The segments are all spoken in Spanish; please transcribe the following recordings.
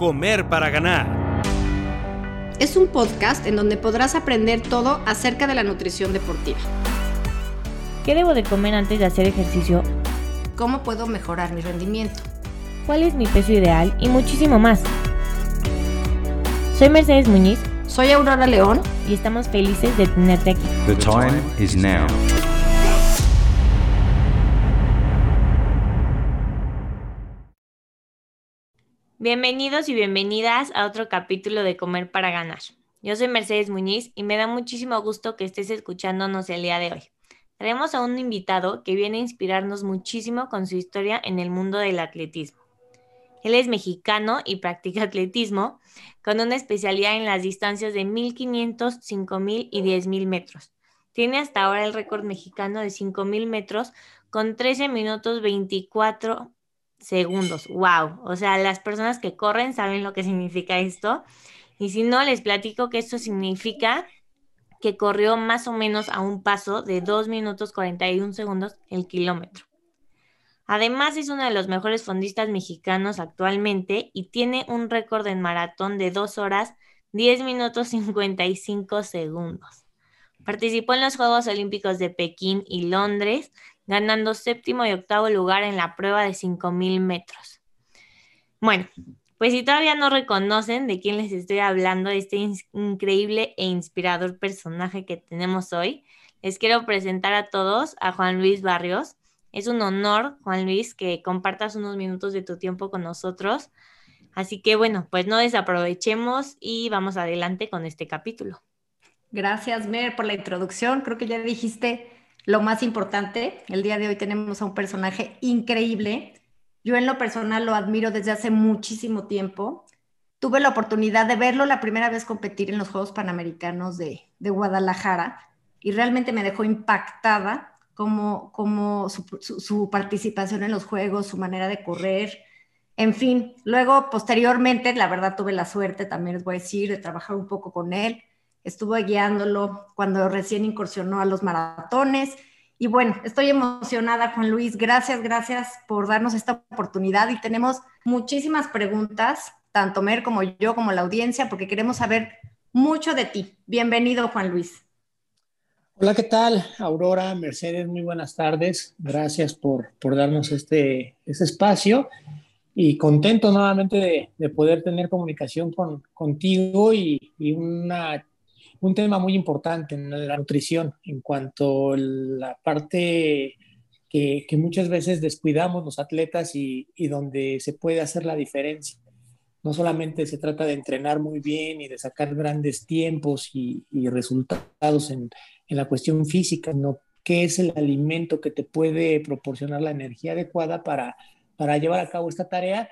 Comer para Ganar. Es un podcast en donde podrás aprender todo acerca de la nutrición deportiva. ¿Qué debo de comer antes de hacer ejercicio? ¿Cómo puedo mejorar mi rendimiento? ¿Cuál es mi peso ideal? Y muchísimo más. Soy Mercedes Muñiz. Soy Aurora León. Y estamos felices de tenerte aquí. The time is now. Bienvenidos y bienvenidas a otro capítulo de Comer para Ganar. Yo soy Mercedes Muñiz y me da muchísimo gusto que estés escuchándonos el día de hoy. Tenemos a un invitado que viene a inspirarnos muchísimo con su historia en el mundo del atletismo. Él es mexicano y practica atletismo con una especialidad en las distancias de 1500, 5000 y 10000 metros. Tiene hasta ahora el récord mexicano de 5000 metros con 13 minutos 24 segundos. ¡Wow! O sea, las personas que corren saben lo que significa esto. Y si no, les platico que esto significa que corrió más o menos a un paso de 2 minutos 41 segundos el kilómetro. Además, es uno de los mejores fondistas mexicanos actualmente y tiene un récord en maratón de 2 horas 10 minutos 55 segundos. Participó en los Juegos Olímpicos de Pekín y Londres, ganando séptimo y octavo lugar en la prueba de 5.000 metros. Bueno, pues si todavía no reconocen de quién les estoy hablando, este increíble e inspirador personaje que tenemos hoy, les quiero presentar a todos a Juan Luis Barrios. Es un honor, Juan Luis, que compartas unos minutos de tu tiempo con nosotros. Así que bueno, pues no desaprovechemos y vamos adelante con este capítulo. Gracias, Mer, por la introducción. Creo que ya dijiste lo más importante, el día de hoy tenemos a un personaje increíble. Yo en lo personal lo admiro desde hace muchísimo tiempo. Tuve la oportunidad de verlo la primera vez competir en los Juegos Panamericanos de, Guadalajara y realmente me dejó impactada como, como su, su, participación en los Juegos, su manera de correr. En fin, luego posteriormente, la verdad tuve la suerte, también les voy a decir, de trabajar un poco con él estuve guiándolo cuando recién incursionó a los maratones. Y bueno, estoy emocionada, Juan Luis. Gracias, gracias por darnos esta oportunidad y tenemos muchísimas preguntas, tanto Mer como yo, como la audiencia, porque queremos saber mucho de ti. Bienvenido, Juan Luis. Hola, ¿qué tal? Aurora, Mercedes, muy buenas tardes. Gracias por, por darnos este, este espacio y contento nuevamente de, poder tener comunicación con, contigo y, y una un tema muy importante en la nutrición en cuanto a la parte que, muchas veces descuidamos los atletas y, donde se puede hacer la diferencia. No solamente se trata de entrenar muy bien y de sacar grandes tiempos y, resultados en, la cuestión física, sino qué es el alimento que te puede proporcionar la energía adecuada para llevar a cabo esta tarea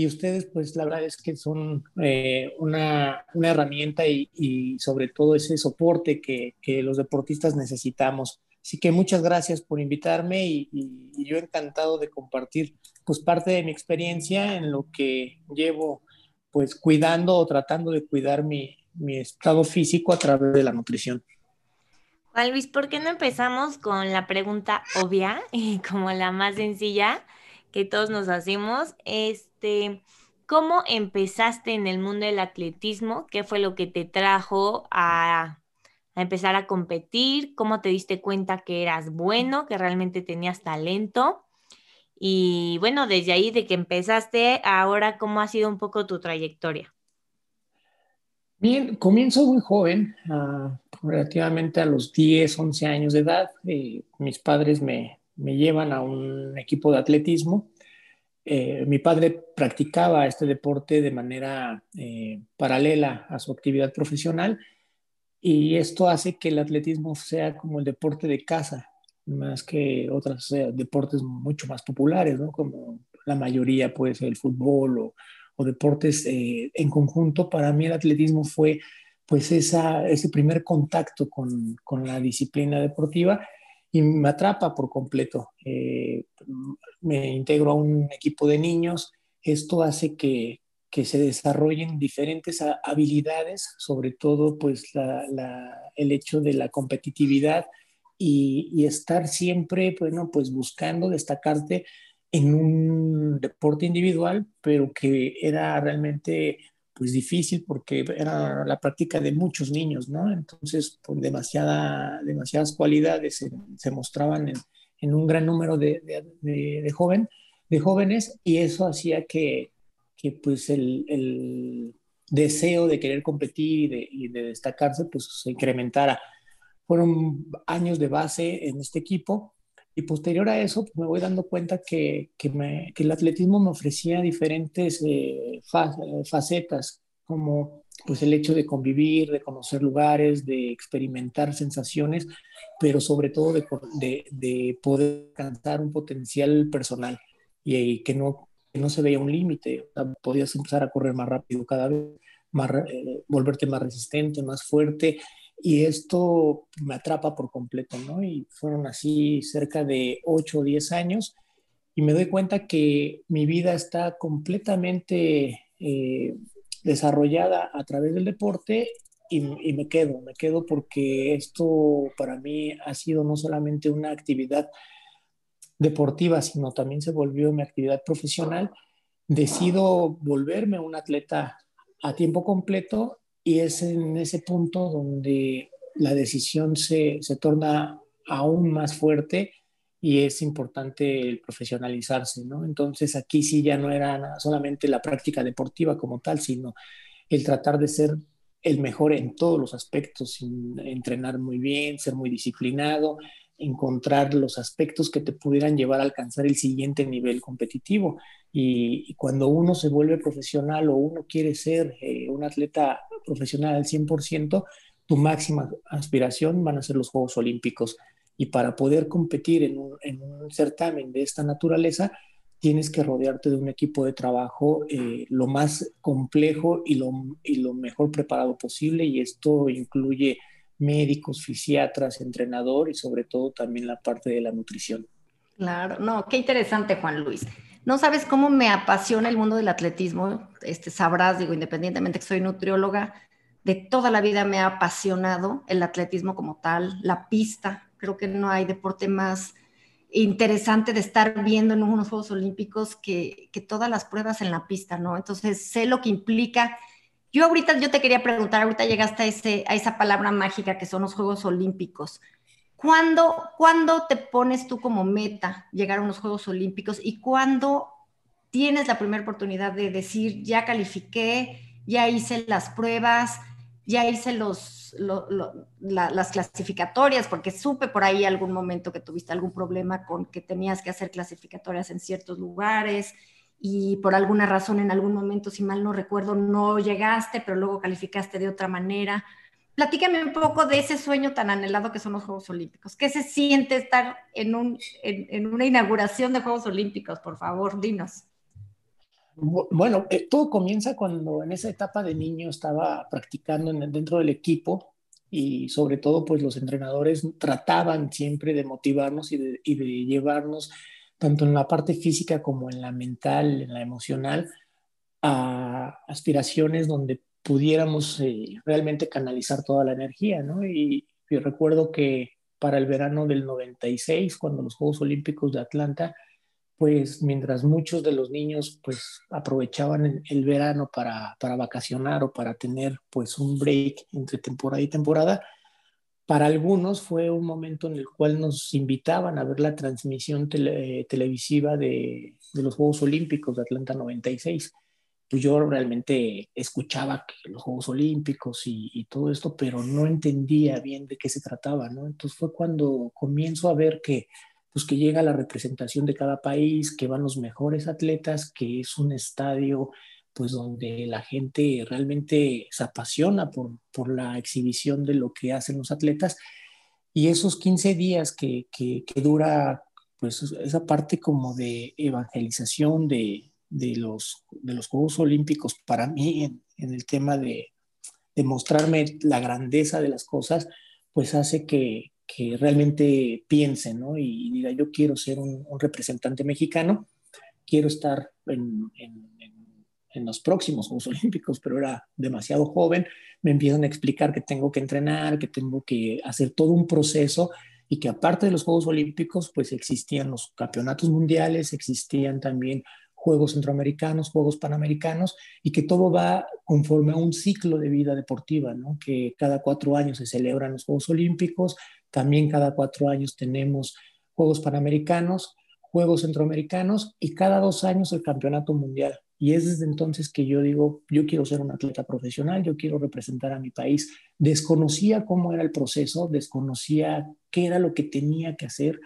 y ustedes pues la verdad es que son eh, una, una, herramienta y, y, sobre todo ese soporte que, que, los deportistas necesitamos. Así que muchas gracias por invitarme y, y, yo encantado de compartir pues parte de mi experiencia en lo que llevo pues cuidando o tratando de cuidar mi, mi estado físico a través de la nutrición. Juan Luis, ¿por qué no empezamos con la pregunta obvia y como la más sencilla que todos nos hacemos? Es este, ¿cómo empezaste en el mundo del atletismo? ¿Qué fue lo que te trajo a, empezar a competir? ¿Cómo te diste cuenta que eras bueno, que realmente tenías talento? Y bueno, desde ahí de que empezaste, ahora, ¿cómo ha sido un poco tu trayectoria? Bien, comienzo muy joven, ah, relativamente a los 10, 11 años de edad. Eh, mis padres me, me, llevan a un equipo de atletismo eh, mi padre practicaba este deporte de manera eh, paralela a su actividad profesional y esto hace que el atletismo sea como el deporte de casa, más que otros deportes mucho más populares, ¿no? como la mayoría puede ser el fútbol o, deportes eh, en conjunto. Para mí el atletismo fue pues esa, ese primer contacto con, con la disciplina deportiva y me atrapa por completo. Eh, me integro a un equipo de niños. Esto hace que, que se desarrollen diferentes habilidades, sobre todo pues el hecho de la competitividad y, y, estar siempre, bueno, pues buscando destacarte en un deporte individual, pero que era realmente pues difícil porque era la práctica de muchos niños, ¿no? Entonces, pues demasiada, demasiadas cualidades se, mostraban en, en, un gran número de, de, de, joven, de jóvenes y eso hacía que, que pues el, el, deseo de querer competir y de, destacarse pues se incrementara. Fueron años de base en este equipo y posterior a eso pues, me voy dando cuenta que, que, el atletismo me ofrecía diferentes eh, facetas, como pues el hecho de convivir, de conocer lugares, de experimentar sensaciones, pero sobre todo de, de, de poder alcanzar un potencial personal y, que, no, que no se veía un límite. podías empezar a correr más rápido cada vez, más, eh, volverte más resistente, más fuerte y esto me atrapa por completo, ¿no? Y fueron así cerca de 8 o 10 años y me doy cuenta que mi vida está completamente eh, desarrollada a través del deporte y, y, me quedo, me quedo porque esto para mí ha sido no solamente una actividad deportiva, sino también se volvió mi actividad profesional. Decido volverme un atleta a tiempo completo y es en ese punto donde la decisión se, se torna aún más fuerte y es importante profesionalizarse, ¿no? Entonces aquí sí ya no era solamente la práctica deportiva como tal, sino el tratar de ser el mejor en todos los aspectos, entrenar muy bien, ser muy disciplinado, encontrar los aspectos que te pudieran llevar a alcanzar el siguiente nivel competitivo. Y, cuando uno se vuelve profesional o uno quiere ser eh, un atleta profesional al 100%, tu máxima aspiración van a ser los Juegos Olímpicos. Y para poder competir en un, en un certamen de esta naturaleza, tienes que rodearte de un equipo de trabajo eh, lo más complejo y lo, y lo mejor preparado posible. Y esto incluye médicos, fisiatras, entrenador y sobre todo también la parte de la nutrición. Claro, no, qué interesante Juan Luis. No sabes cómo me apasiona el mundo del atletismo, este, sabrás, digo, independientemente que soy nutrióloga, de toda la vida me ha apasionado el atletismo como tal, la pista, creo que no hay deporte más interesante de estar viendo en unos Juegos Olímpicos que, que todas las pruebas en la pista, ¿no? Entonces sé lo que implica yo ahorita, yo te quería preguntar, ahorita llegaste a, ese, a esa palabra mágica que son los Juegos Olímpicos. ¿Cuándo, ¿Cuándo te pones tú como meta llegar a unos Juegos Olímpicos y cuándo tienes la primera oportunidad de decir, ya califiqué, ya hice las pruebas, ya hice los, las clasificatorias, porque supe por ahí algún momento que tuviste algún problema con que tenías que hacer clasificatorias en ciertos lugares y por alguna razón en algún momento, si mal no recuerdo, no llegaste, pero luego calificaste de otra manera. Platícame un poco de ese sueño tan anhelado que son los Juegos Olímpicos. ¿Qué se siente estar en, un, en, una inauguración de Juegos Olímpicos? Por favor, dinos. Bueno, eh, todo comienza cuando en esa etapa de niño estaba practicando dentro del equipo y sobre todo pues los entrenadores trataban siempre de motivarnos y de, y de llevarnos tanto en la parte física como en la mental, en la emocional, a aspiraciones donde pudiéramos eh, realmente canalizar toda la energía, ¿no? Y yo recuerdo que para el verano del 96, cuando los Juegos Olímpicos de Atlanta, pues mientras muchos de los niños pues aprovechaban el, verano para, para, vacacionar o para tener pues un break entre temporada y temporada, para algunos fue un momento en el cual nos invitaban a ver la transmisión televisiva de, los Juegos Olímpicos de Atlanta 96. Pues yo realmente escuchaba los Juegos Olímpicos y, todo esto, pero no entendía bien de qué se trataba, ¿no? Entonces fue cuando comienzo a ver que, pues que llega la representación de cada país, que van los mejores atletas, que es un estadio pues donde la gente realmente se apasiona por, por la exhibición de lo que hacen los atletas. Y esos 15 días que, que, dura pues esa parte como de evangelización de, de, los, de los Juegos Olímpicos para mí en, el tema de, de, mostrarme la grandeza de las cosas, pues hace que, que realmente piense, ¿no? Y, diga, yo quiero ser un, representante mexicano, quiero estar en en los próximos Juegos Olímpicos, pero era demasiado joven, me empiezan a explicar que tengo que entrenar, que tengo que hacer todo un proceso y que aparte de los Juegos Olímpicos, pues existían los campeonatos mundiales, existían también Juegos Centroamericanos, Juegos Panamericanos, y que todo va conforme a un ciclo de vida deportiva, ¿no? Que cada cuatro años se celebran los Juegos Olímpicos, también cada cuatro años tenemos Juegos Panamericanos, Juegos Centroamericanos y cada dos años el Campeonato Mundial. Y es desde entonces que yo digo, yo quiero ser un atleta profesional, yo quiero representar a mi país. Desconocía cómo era el proceso, desconocía qué era lo que tenía que hacer,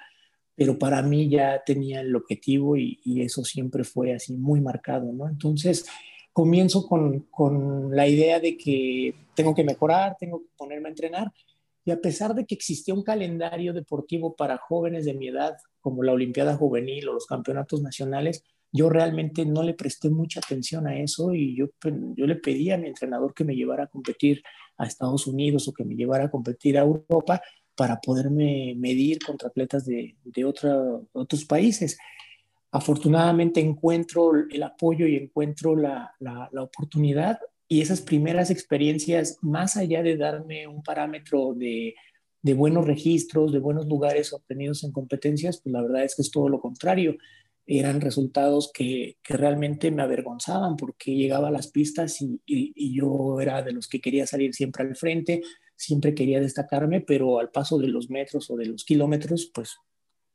pero para mí ya tenía el objetivo y, eso siempre fue así muy marcado, ¿no? Entonces comienzo con, con la idea de que tengo que mejorar, tengo que ponerme a entrenar. Y a pesar de que existía un calendario deportivo para jóvenes de mi edad, como la Olimpiada Juvenil o los campeonatos nacionales, yo realmente no le presté mucha atención a eso y yo, yo le pedí a mi entrenador que me llevara a competir a Estados Unidos o que me llevara a competir a Europa para poderme medir contra atletas de, de otros países. Afortunadamente encuentro el apoyo y encuentro la, la, oportunidad y esas primeras experiencias, más allá de darme un parámetro de, de buenos registros, de buenos lugares obtenidos en competencias, pues la verdad es que es todo lo contrario eran resultados que, que, realmente me avergonzaban porque llegaba a las pistas y, y, yo era de los que quería salir siempre al frente, siempre quería destacarme, pero al paso de los metros o de los kilómetros, pues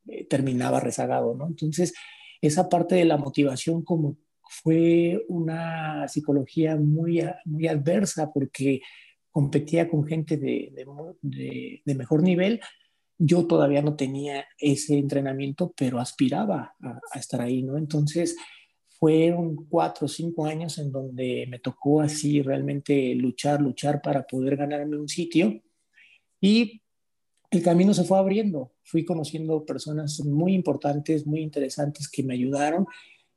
eh, terminaba rezagado, ¿no? Entonces, esa parte de la motivación como fue una psicología muy, muy adversa porque competía con gente de, de, de mejor nivel, yo todavía no tenía ese entrenamiento, pero aspiraba a, estar ahí, ¿no? Entonces, fueron cuatro o cinco años en donde me tocó así realmente luchar, luchar para poder ganarme un sitio. Y el camino se fue abriendo. Fui conociendo personas muy importantes, muy interesantes que me ayudaron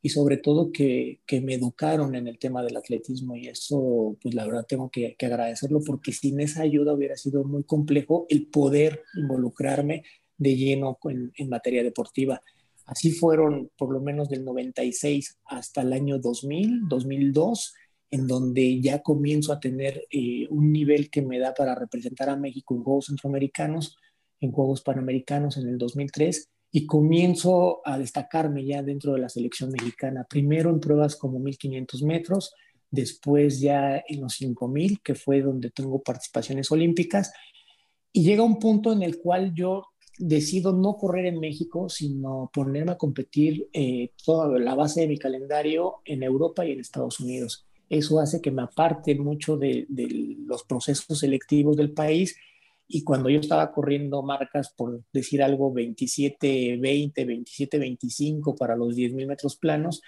y sobre todo que, que, me educaron en el tema del atletismo y eso pues la verdad tengo que, que, agradecerlo porque sin esa ayuda hubiera sido muy complejo el poder involucrarme de lleno en, en materia deportiva. Así fueron por lo menos del 96 hasta el año 2000, 2002, en donde ya comienzo a tener eh, un nivel que me da para representar a México en Juegos Centroamericanos, en Juegos Panamericanos en el 2003 y comienzo a destacarme ya dentro de la selección mexicana, primero en pruebas como 1500 metros, después ya en los 5000, que fue donde tengo participaciones olímpicas, y llega un punto en el cual yo decido no correr en México, sino ponerme a competir eh, toda la base de mi calendario en Europa y en Estados Unidos. Eso hace que me aparte mucho de, de los procesos selectivos del país. Y cuando yo estaba corriendo marcas, por decir algo, 27, 20, 27, 25 para los 10.000 metros planos,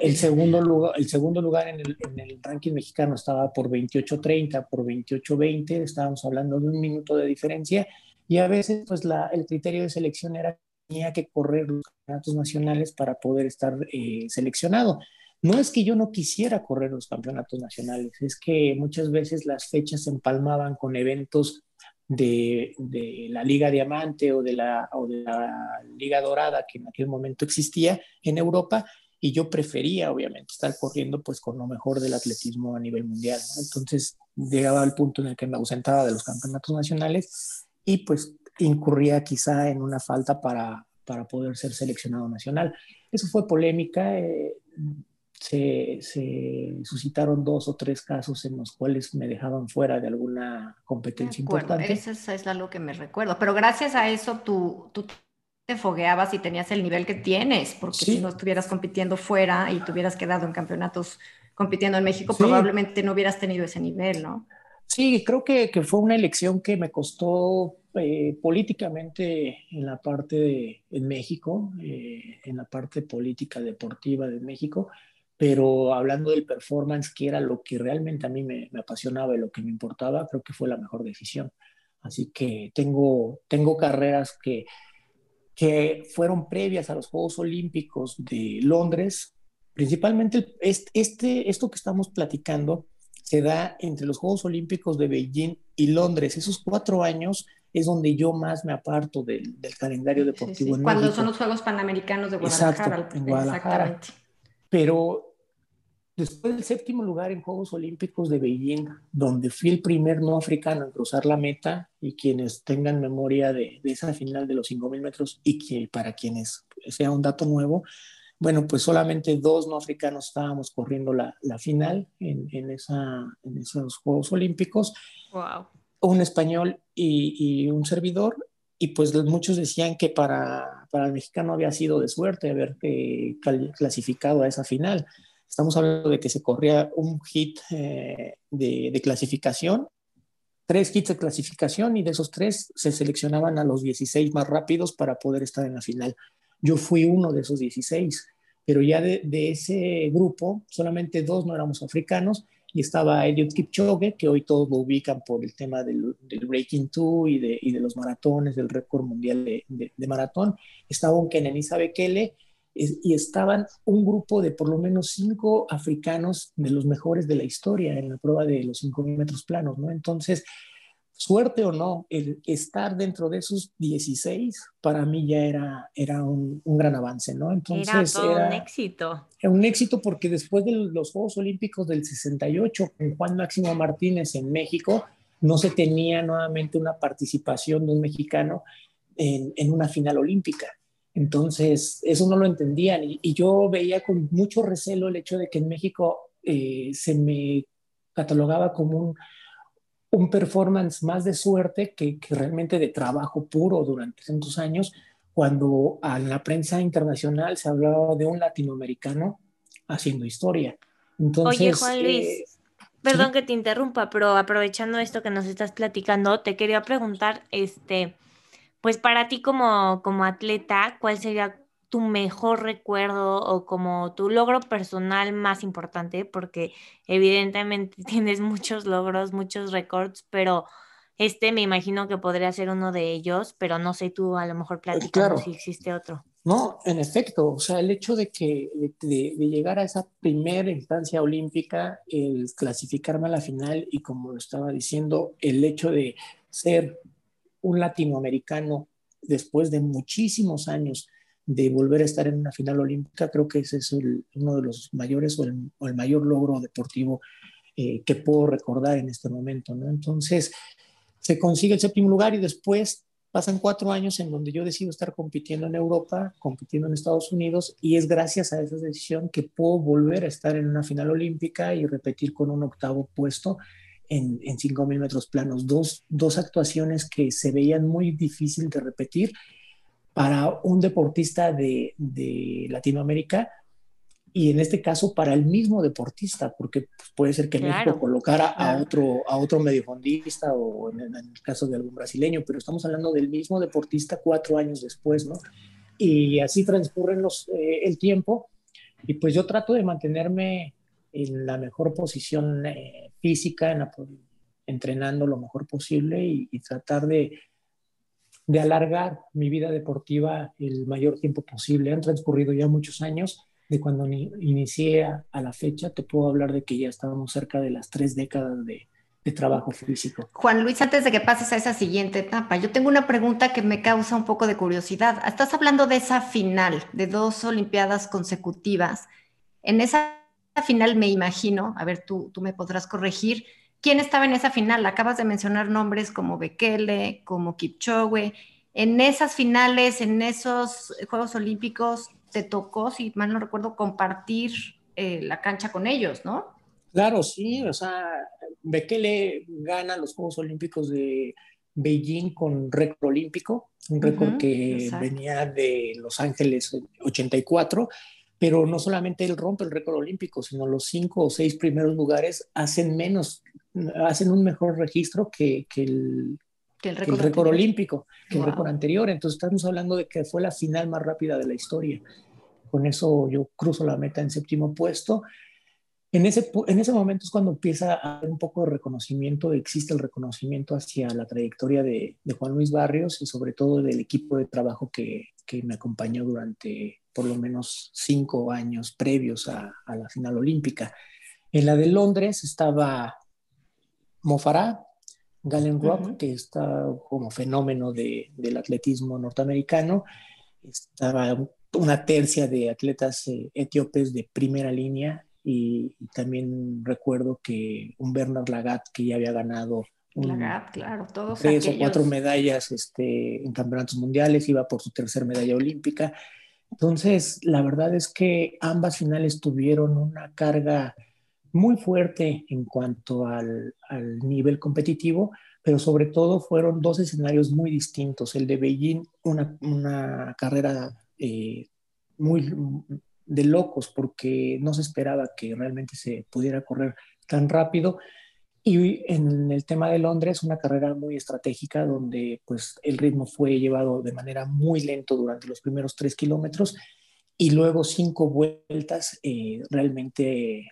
el, segundo lugar, el segundo lugar en el, en el ranking mexicano estaba por 28.30, por 28.20, estábamos hablando de un minuto de diferencia, y a veces pues el criterio de selección era que tenía que correr los campeonatos nacionales para poder estar eh, seleccionado. No es que yo no quisiera correr los campeonatos nacionales, es que muchas veces las fechas se empalmaban con eventos de, de, la Liga Diamante o de, la, o de la Liga Dorada que en aquel momento existía en Europa y yo prefería obviamente estar corriendo pues con lo mejor del atletismo a nivel mundial. Entonces llegaba al punto en el que me ausentaba de los campeonatos nacionales y pues incurría quizá en una falta para, para poder ser seleccionado nacional. Eso fue polémica. Eh, se, se, suscitaron dos o tres casos en los cuales me dejaban fuera de alguna competencia importante. Eso es algo que me recuerdo. Pero gracias a eso tú, tú te fogueabas y tenías el nivel que tienes, porque si no estuvieras compitiendo fuera y te hubieras quedado en campeonatos compitiendo en México, probablemente no hubieras tenido ese nivel, ¿no? Sí, creo que, que fue una elección que me costó eh, políticamente en la parte de en México, eh, en la parte política deportiva de México, pero hablando del performance, que era lo que realmente a mí me, apasionaba y lo que me importaba, creo que fue la mejor decisión. Así que tengo, tengo carreras que, que fueron previas a los Juegos Olímpicos de Londres. Principalmente este, esto que estamos platicando se da entre los Juegos Olímpicos de Beijing y Londres. Esos cuatro años es donde yo más me aparto del, calendario deportivo. Cuando son los Juegos Panamericanos de Guadalajara. Exacto, en Guadalajara. Pero después del séptimo lugar en Juegos Olímpicos de Beijing, donde fui el primer no africano en cruzar la meta, y quienes tengan memoria de, esa final de los 5.000 metros, y que para quienes sea un dato nuevo, bueno, pues solamente dos no africanos estábamos corriendo la, final en, en, esa, en esos Juegos Olímpicos. Wow. Un español y, y un servidor, y pues muchos decían que para, para el mexicano había sido de suerte haber eh, clasificado a esa final. Estamos hablando de que se corría un hit eh, de, de, clasificación, tres hits de clasificación y de esos tres se seleccionaban a los 16 más rápidos para poder estar en la final. Yo fui uno de esos 16, pero ya de, de ese grupo solamente dos no éramos africanos y estaba Eliud Kipchoge, que hoy todos lo ubican por el tema del, Breaking Two y de, y de, los maratones, del récord mundial de, de, maratón. Estaba un Kenenisa Bekele y estaban un grupo de por lo menos cinco africanos de los mejores de la historia en la prueba de los 5.000 metros planos, ¿no? Entonces, suerte o no, el estar dentro de esos 16 para mí ya era, era un, gran avance, ¿no? Entonces era todo un éxito. Era un éxito porque después de los Juegos Olímpicos del 68 con Juan Máximo Martínez en México, no se tenía nuevamente una participación de un mexicano en, en una final olímpica. Entonces, eso no lo entendían y, yo veía con mucho recelo el hecho de que en México eh, se me catalogaba como un un performance más de suerte que, realmente de trabajo puro durante tantos años, cuando en la prensa internacional se hablaba de un latinoamericano haciendo historia. Entonces, Oye, Juan Luis, eh, perdón que te interrumpa, pero aprovechando esto que nos estás platicando, te quería preguntar, este, pues para ti como, como atleta, ¿cuál sería tu mejor recuerdo o como tu logro personal más importante, porque evidentemente tienes muchos logros, muchos récords, pero este me imagino que podría ser uno de ellos, pero no sé tú a lo mejor eh, platicando si existe otro. No, en efecto, o sea, el hecho de que de, llegar a esa primera instancia olímpica, el clasificarme a la final y como lo estaba diciendo, el hecho de ser un latinoamericano después de muchísimos años de volver a estar en una final olímpica, creo que ese es uno de los mayores o el, mayor logro deportivo eh, que puedo recordar en este momento. Entonces, se consigue el séptimo lugar y después pasan cuatro años en donde yo decido estar compitiendo en Europa, compitiendo en Estados Unidos, y es gracias a esa decisión que puedo volver a estar en una final olímpica y repetir con un octavo puesto en, en 5.000 metros planos. Dos, dos actuaciones que se veían muy difícil de repetir para un deportista de, Latinoamérica y en este caso para el mismo deportista, porque pues, puede ser que México colocara a otro, a otro mediofondista o en, el caso de algún brasileño, pero estamos hablando del mismo deportista cuatro años después, ¿no? Y así transcurren los, eh, el tiempo. Y pues yo trato de mantenerme en la mejor posición eh, física, entrenando lo mejor posible y tratar de, de alargar mi vida deportiva el mayor tiempo posible. Han transcurrido ya muchos años de cuando inicié a la fecha. Te puedo hablar de que ya estábamos cerca de las tres décadas de, de trabajo físico. Juan Luis, antes de que pases a esa siguiente etapa, yo tengo una pregunta que me causa un poco de curiosidad. Estás hablando de esa final, de dos Olimpiadas consecutivas. En esa final me imagino, a ver, tú, tú me podrás corregir, ¿Quién estaba en esa final? Acabas de mencionar nombres como Bekele, como Kipchoge. En esas finales, en esos Juegos Olímpicos, te tocó, si mal no recuerdo, compartir eh, la cancha con ellos, ¿no? Claro, sí, o sea, Bekele gana los Juegos Olímpicos de Beijing con récord olímpico, un récord que venía de Los Ángeles 84 pero no solamente él rompe el récord olímpico, sino los cinco o seis primeros lugares hacen menos, hacen un mejor registro que, que el, el récord, olímpico, que el récord anterior. Entonces estamos hablando de que fue la final más rápida de la historia. Con eso yo cruzo la meta en séptimo puesto. En ese, en ese momento es cuando empieza a haber un poco de reconocimiento, existe el reconocimiento hacia la trayectoria de, de Juan Luis Barrios y sobre todo del equipo de trabajo que, que me acompañó durante por lo menos cinco años previos a, la final olímpica. En la de Londres estaba Mofará, Galen Rock, que está como fenómeno del atletismo norteamericano. Estaba una tercia de atletas eh, etíopes de primera línea y, también recuerdo que un Bernard Lagat que ya había ganado Lagat, claro, todos tres o cuatro medallas este, en campeonatos mundiales, iba por su tercera medalla olímpica. Entonces, la verdad es que ambas finales tuvieron una carga muy fuerte en cuanto al, al, nivel competitivo, pero sobre todo fueron dos escenarios muy distintos. El de Beijing, una, una carrera eh, muy de locos porque no se esperaba que realmente se pudiera correr tan rápido. Y en el tema de Londres, una carrera muy estratégica donde pues el ritmo fue llevado de manera muy lento durante los primeros tres kilómetros y luego cinco vueltas eh, realmente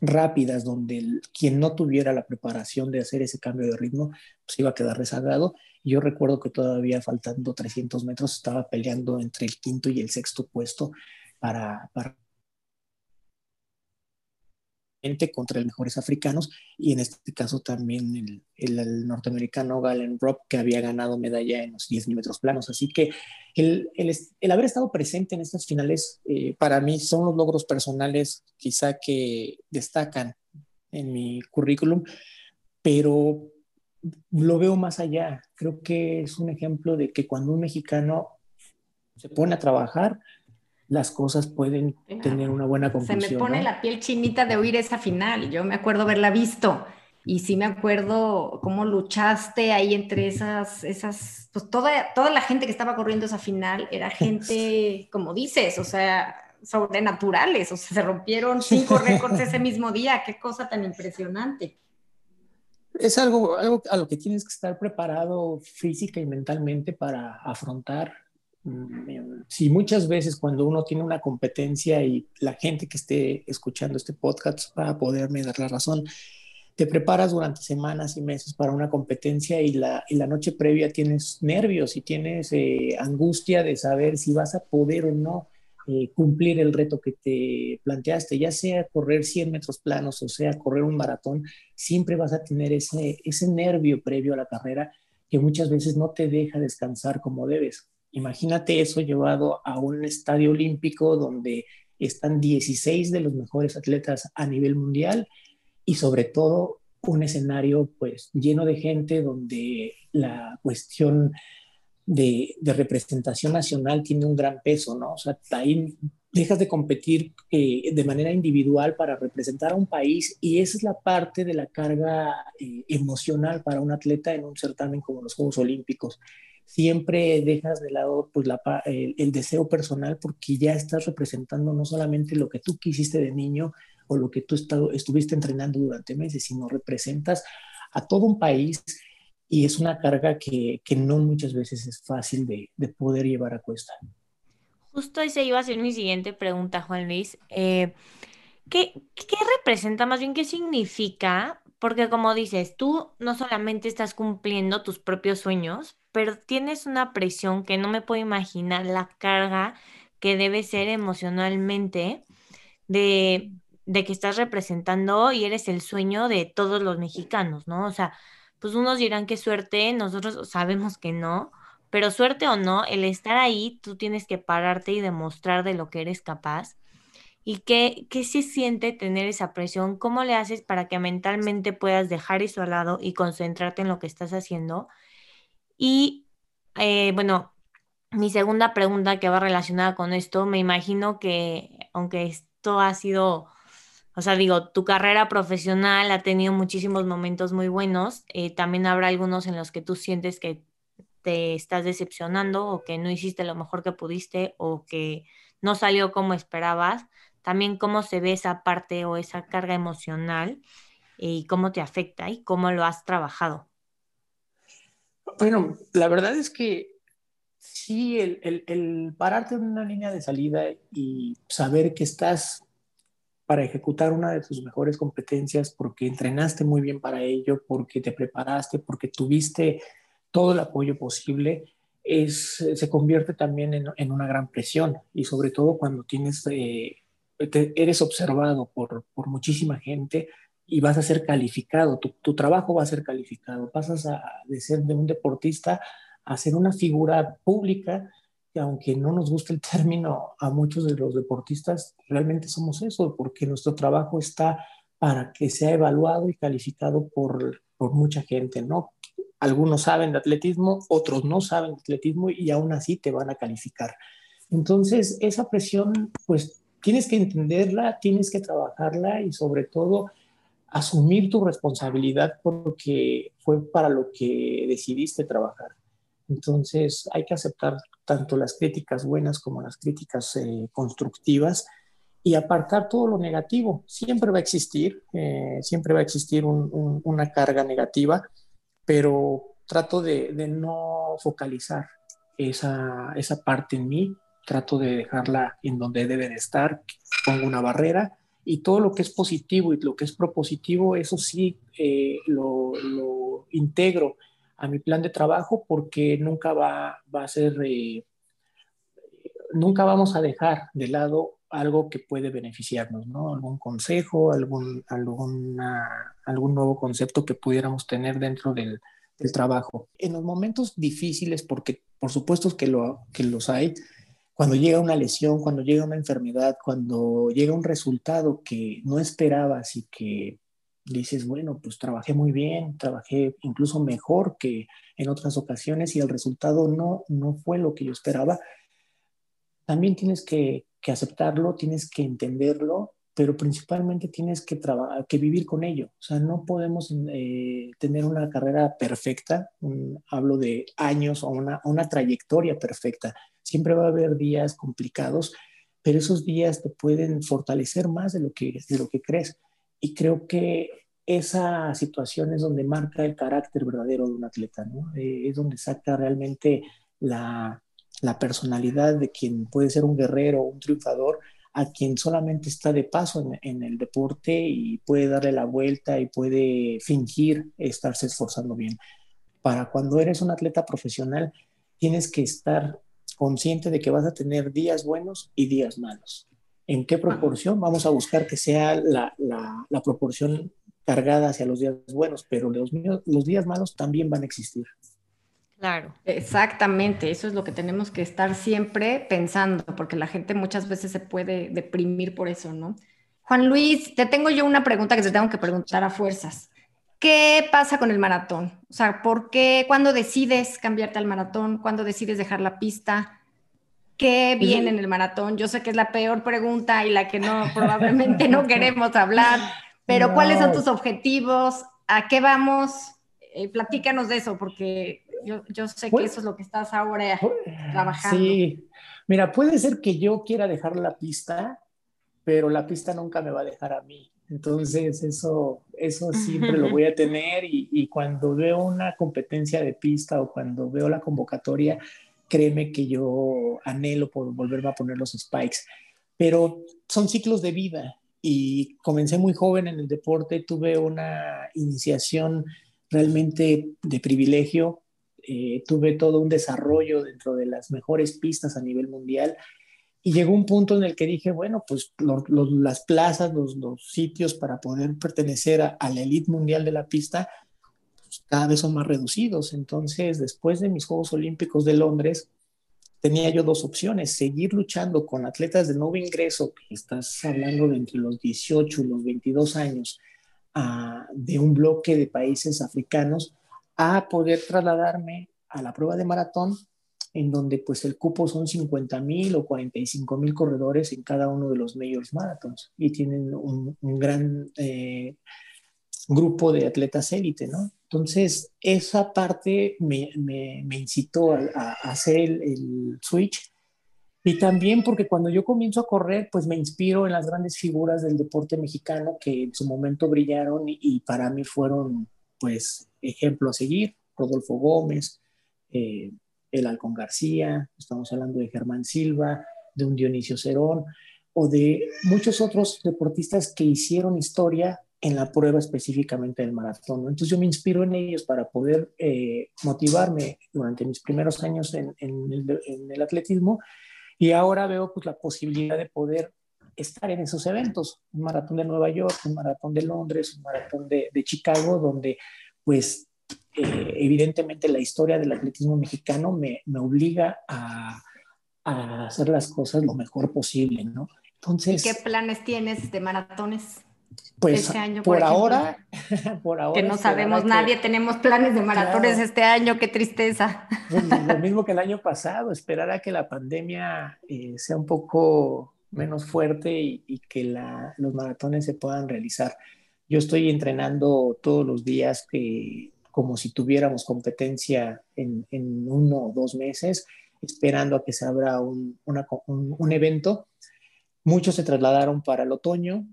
rápidas donde quien no tuviera la preparación de hacer ese cambio de ritmo pues iba a quedar rezagado. Yo recuerdo que todavía faltando 300 metros estaba peleando entre el quinto y el sexto puesto para, para contra los mejores africanos y en este caso también el, el, norteamericano Galen Robb que había ganado medalla en los 10 metros planos. Así que el, el, haber estado presente en estas finales eh, para mí son los logros personales quizá que destacan en mi currículum, pero lo veo más allá. Creo que es un ejemplo de que cuando un mexicano se pone a trabajar, las cosas pueden tener una buena conclusión. Se me pone la piel chinita de oír esa final. Yo me acuerdo haberla visto y sí me acuerdo cómo luchaste ahí entre esas, esas, pues toda, toda la gente que estaba corriendo esa final era gente, como dices, o sea, sobrenaturales, o sea, se rompieron cinco récords ese mismo día. Qué cosa tan impresionante es algo, algo a lo que tienes que estar preparado física y mentalmente para afrontar. Mm, si muchas veces cuando uno tiene una competencia y la gente que esté escuchando este podcast va a poderme dar la razón, te preparas durante semanas y meses para una competencia y la, noche previa tienes nervios y tienes eh, angustia de saber si vas a poder o no eh, cumplir el reto que te planteaste, ya sea correr 100 metros planos o sea correr un maratón, siempre vas a tener ese nervio previo a la carrera que muchas veces no te deja descansar como debes. Imagínate eso llevado a un estadio olímpico donde están 16 de los mejores atletas a nivel mundial y sobre todo un escenario pues lleno de gente donde la cuestión de, representación nacional tiene un gran peso, ¿no? O sea, ahí dejas de competir eh, de manera individual para representar a un país y esa es la parte de la carga eh, emocional para un atleta en un certamen como los Juegos Olímpicos. Siempre dejas de lado pues, la, el, deseo personal porque ya estás representando no solamente lo que tú quisiste de niño o lo que tú estuviste entrenando durante meses, sino representas a todo un país y es una carga que, que no muchas veces es fácil de, de, poder llevar a cuesta. Justo esa iba a ser mi siguiente pregunta, Juan Luis. Eh, ¿qué, ¿Qué representa, más bien qué significa? Porque como dices, tú no solamente estás cumpliendo tus propios sueños, pero tienes una presión que no me puedo imaginar la carga que debe ser emocionalmente de, de que estás representando y eres el sueño de todos los mexicanos, ¿no? O sea, pues unos dirán que suerte, nosotros sabemos que no, pero suerte o no, el estar ahí, tú tienes que pararte y demostrar de lo que eres capaz. ¿Y qué, qué se siente tener esa presión? ¿Cómo le haces para que mentalmente puedas dejar eso al lado y concentrarte en lo que estás haciendo? Y eh, bueno, mi segunda pregunta que va relacionada con esto, me imagino que aunque esto ha sido o sea, digo, tu carrera profesional ha tenido muchísimos momentos muy buenos. Eh, también habrá algunos en los que tú sientes que te estás decepcionando o que no hiciste lo mejor que pudiste o que no salió como esperabas. También cómo se ve esa parte o esa carga emocional y cómo te afecta y cómo lo has trabajado. Bueno, la verdad es que sí, el, pararte en una línea de salida y saber que estás para ejecutar una de tus mejores competencias porque entrenaste muy bien para ello, porque te preparaste, porque tuviste todo el apoyo posible, es, se convierte también en, en una gran presión. Y sobre todo cuando tienes, eh, eres observado por, por, muchísima gente y vas a ser calificado, tu, tu, trabajo va a ser calificado, pasas a, de ser de un deportista a ser una figura pública aunque no nos guste el término, a muchos de los deportistas realmente somos eso, porque nuestro trabajo está para que sea evaluado y calificado por, por mucha gente, ¿no? Algunos saben de atletismo, otros no saben de atletismo y aún así te van a calificar. Entonces, esa presión, pues tienes que entenderla, tienes que trabajarla y sobre todo asumir tu responsabilidad porque fue para lo que decidiste trabajar. Entonces hay que aceptar tanto las críticas buenas como las críticas eh, constructivas y apartar todo lo negativo. Siempre va a existir, eh, siempre va a existir una carga negativa, pero trato de, no focalizar esa, esa parte en mí, trato de dejarla en donde debe de estar, pongo una barrera y todo lo que es positivo y lo que es propositivo, eso sí eh, lo, integro a mi plan de trabajo porque nunca va, va a ser, eh, nunca vamos a dejar de lado algo que puede beneficiarnos, ¿no? Algún consejo, algún, alguna, algún nuevo concepto que pudiéramos tener dentro del, trabajo. En los momentos difíciles, porque por supuesto que, lo, que los hay, cuando llega una lesión, cuando llega una enfermedad, cuando llega un resultado que no esperabas y que dices, bueno, pues trabajé muy bien, trabajé incluso mejor que en otras ocasiones y el resultado no, no fue lo que yo esperaba, también tienes que, aceptarlo, tienes que entenderlo, pero principalmente tienes que, que vivir con ello. O sea, no podemos eh, tener una carrera perfecta, hablo de años o una, una trayectoria perfecta Siempre va a haber días complicados, pero esos días te pueden fortalecer más de lo que, de lo que crees. Y creo que esa situación es donde marca el carácter verdadero de un atleta, ¿no? Eh, es donde saca realmente la, la personalidad de quien puede ser un guerrero, un triunfador, a quien solamente está de paso en, el deporte y puede darle la vuelta y puede fingir estarse esforzando bien. Para cuando eres un atleta profesional, tienes que estar consciente de que vas a tener días buenos y días malos. ¿En qué proporción? Vamos a buscar que sea la, proporción cargada hacia los días buenos, pero los días malos también van a existir. Claro. Exactamente, eso es lo que tenemos que estar siempre pensando, porque la gente muchas veces se puede deprimir por eso, ¿no? Juan Luis, te tengo yo una pregunta que te tengo que preguntar a fuerzas. ¿Qué pasa con el maratón? O sea, ¿por qué, cuándo decides cambiarte al maratón? ¿Cuándo decides dejar la pista? ¿Qué viene en el maratón? Yo sé que es la peor pregunta y la que no, probablemente no queremos hablar, pero ¿cuáles son tus objetivos? ¿A qué vamos? Eh, platícanos de eso, porque yo, yo sé que eso es lo que estás ahora pues, trabajando. Sí, mira, puede ser que yo quiera dejar la pista, pero la pista nunca me va a dejar a mí. Entonces, eso, eso siempre lo voy a tener y, cuando veo una competencia de pista o cuando veo la convocatoria, créeme que yo anhelo por volverme a poner los spikes. Pero son ciclos de vida y comencé muy joven en el deporte, tuve una iniciación realmente de privilegio, eh, tuve todo un desarrollo dentro de las mejores pistas a nivel mundial y llegó un punto en el que dije, bueno, pues las plazas, los, sitios para poder pertenecer a, la élite mundial de la pista, pues, cada vez son más reducidos. Entonces, después de mis Juegos Olímpicos de Londres, tenía yo dos opciones, seguir luchando con atletas de nuevo ingreso, que estás hablando de entre los 18 y los 22 años, de un bloque de países africanos, a poder trasladarme a la prueba de maratón en donde pues el cupo son 50 mil o 45 mil corredores en cada uno de los majors marathons y tienen un, gran eh, grupo de atletas élite, ¿no? Entonces, esa parte me, me, incitó a, hacer el, switch y también porque cuando yo comienzo a correr, pues me inspiro en las grandes figuras del deporte mexicano que en su momento brillaron y, y para mí fueron, pues, ejemplo a seguir. Rodolfo Gómez, eh, el Alcón García, estamos hablando de Germán Silva, de un Dionisio Cerón o de muchos otros deportistas que hicieron historia en la prueba específicamente del maratón. Entonces yo me inspiro en ellos para poder eh, motivarme durante mis primeros años en, el, atletismo y ahora veo pues, la posibilidad de poder estar en esos eventos, un maratón de Nueva York, un maratón de Londres, un maratón de, de Chicago, donde pues eh, evidentemente la historia del atletismo mexicano me, me obliga a, a hacer las cosas lo mejor posible, ¿no? Entonces, ¿qué planes tienes de maratones? Pues este año, por, ahora, por ahora. Que no sabemos nadie, tenemos planes de maratones este año, qué tristeza. Pues, lo mismo que el año pasado, esperar a que la pandemia eh, sea un poco menos fuerte y, que los maratones se puedan realizar. Yo estoy entrenando todos los días que, como si tuviéramos competencia en, uno o dos meses, esperando a que se abra un, un evento. Muchos se trasladaron para el otoño,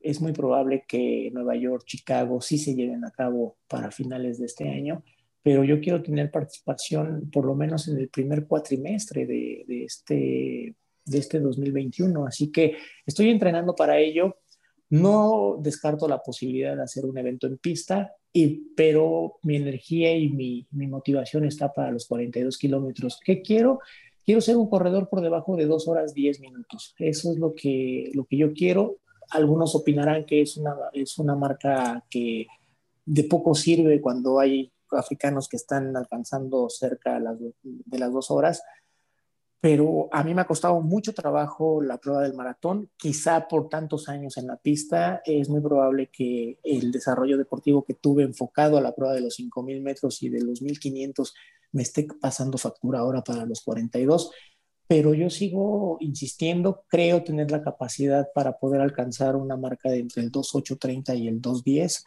es muy probable que Nueva York, Chicago sí se lleven a cabo para finales de este año, pero yo quiero tener participación por lo menos en el primer cuatrimestre de, de este, de este 2021. Así que estoy entrenando para ello. No descarto la posibilidad de hacer un evento en pista, y, pero mi energía y mi, mi motivación está para los 42 kilómetros. ¿Qué quiero? Quiero ser un corredor por debajo de dos horas 10 minutos. Eso es lo que, lo que yo quiero. Algunos opinarán que es una, es una marca que de poco sirve cuando hay africanos que están alcanzando cerca de las dos horas, pero a mí me ha costado mucho trabajo la prueba del maratón, quizá por tantos años en la pista, es muy probable que el desarrollo deportivo que tuve enfocado a la prueba de los 5.000 metros y de los 1.500 me esté pasando factura ahora para los 42 pero yo sigo insistiendo, creo tener la capacidad para poder alcanzar una marca de entre el 2.830 y el 2.10.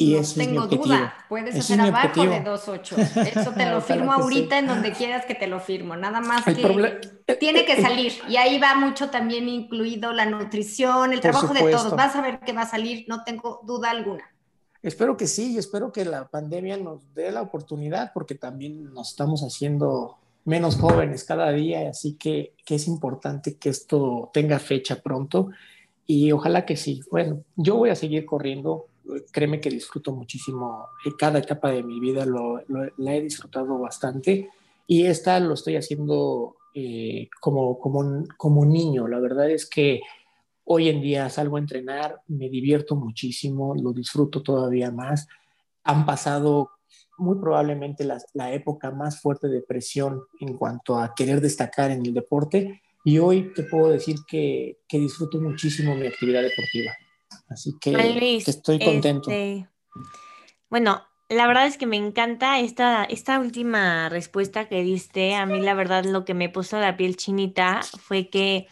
Y no tengo es mi duda, puedes hacer abajo de 2.8. Eso te lo firmo ahorita en donde quieras que te lo firmo. Nada más que eh, tiene que eh, salir. Y ahí va mucho también incluido la nutrición, el trabajo de todos. Vas a ver que va a salir, no tengo duda alguna. Espero que sí, y espero que la pandemia nos dé la oportunidad, porque también nos estamos haciendo menos jóvenes cada día, así que, que, es importante que esto tenga fecha pronto y ojalá que sí. Bueno, yo voy a seguir corriendo, créeme que disfruto muchísimo eh, cada etapa de mi vida, lo, la he disfrutado bastante y esta lo estoy haciendo eh, como, como, como niño. La verdad es que hoy en día salgo a entrenar, me divierto muchísimo, lo disfruto todavía más. Han pasado muy probablemente la, la, época más fuerte de presión en cuanto a querer destacar en el deporte y hoy te puedo decir que, que disfruto muchísimo mi actividad deportiva. Así que, estoy contento. Este, bueno, la verdad es que me encanta esta, esta última respuesta que diste. A mí la verdad lo que me puso la piel chinita fue que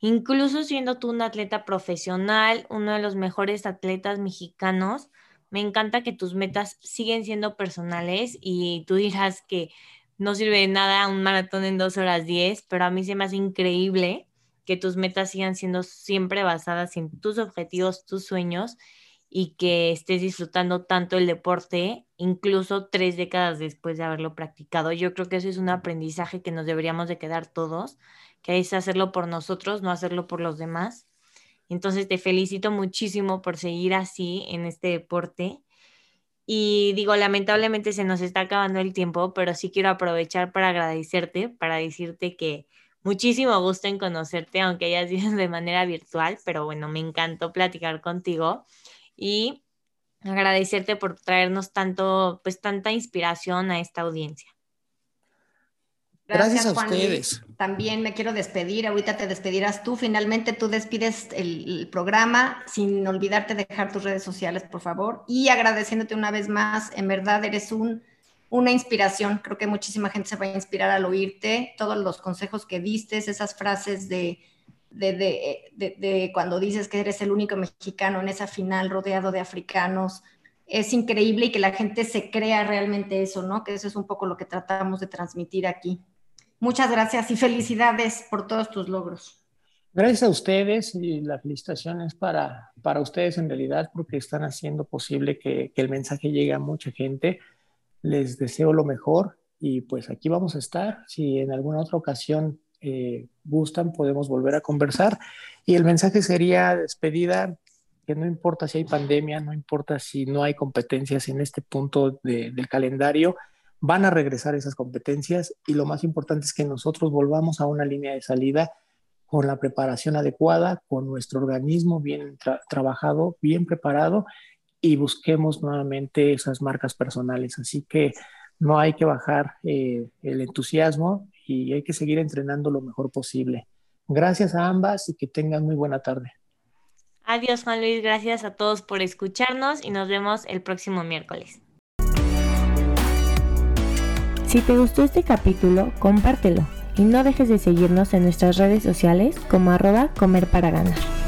incluso siendo tú un atleta profesional, uno de los mejores atletas mexicanos, me encanta que tus metas siguen siendo personales y tú dirás que no sirve de nada un maratón en dos horas diez, pero a mí se me hace increíble que tus metas sigan siendo siempre basadas en tus objetivos, tus sueños y que estés disfrutando tanto el deporte, incluso tres décadas después de haberlo practicado. Yo creo que eso es un aprendizaje que nos deberíamos de quedar todos, que es hacerlo por nosotros, no hacerlo por los demás. Entonces te felicito muchísimo por seguir así en este deporte. Y digo, lamentablemente se nos está acabando el tiempo, pero sí quiero aprovechar para agradecerte, para decirte que muchísimo gusto en conocerte, aunque hayas sido de manera virtual, pero bueno, me encantó platicar contigo y agradecerte por traernos tanto, pues tanta inspiración a esta audiencia. Gracias, a ustedes. También me quiero despedir. Ahorita te despedirás tú. Finalmente tú despides el, programa sin olvidarte de dejar tus redes sociales, por favor. Y agradeciéndote una vez más. En verdad eres un, una inspiración. Creo que muchísima gente se va a inspirar al oírte. Todos los consejos que diste, esas frases de, de, de, cuando dices que eres el único mexicano en esa final rodeado de africanos. Es increíble y que la gente se crea realmente eso, ¿no? Que eso es un poco lo que tratamos de transmitir aquí. Muchas gracias y felicidades por todos tus logros. Gracias a ustedes y la felicitación es para, para ustedes en realidad porque están haciendo posible que el mensaje llegue a mucha gente. Les deseo lo mejor y pues aquí vamos a estar. Si en alguna otra ocasión eh, gustan, podemos volver a conversar. Y el mensaje sería despedida, que no importa si hay pandemia, no importa si no hay competencias en este punto de, del calendario, van a regresar esas competencias y lo más importante es que nosotros volvamos a una línea de salida con la preparación adecuada, con nuestro organismo bien trabajado, bien preparado y busquemos nuevamente esas marcas personales. Así que no hay que bajar eh, el entusiasmo y hay que seguir entrenando lo mejor posible. Gracias a ambas y que tengan muy buena tarde. Adiós Juan Luis, gracias a todos por escucharnos y nos vemos el próximo miércoles. Si te gustó este capítulo, compártelo y no dejes de seguirnos en nuestras redes sociales como arroba comer para ganar.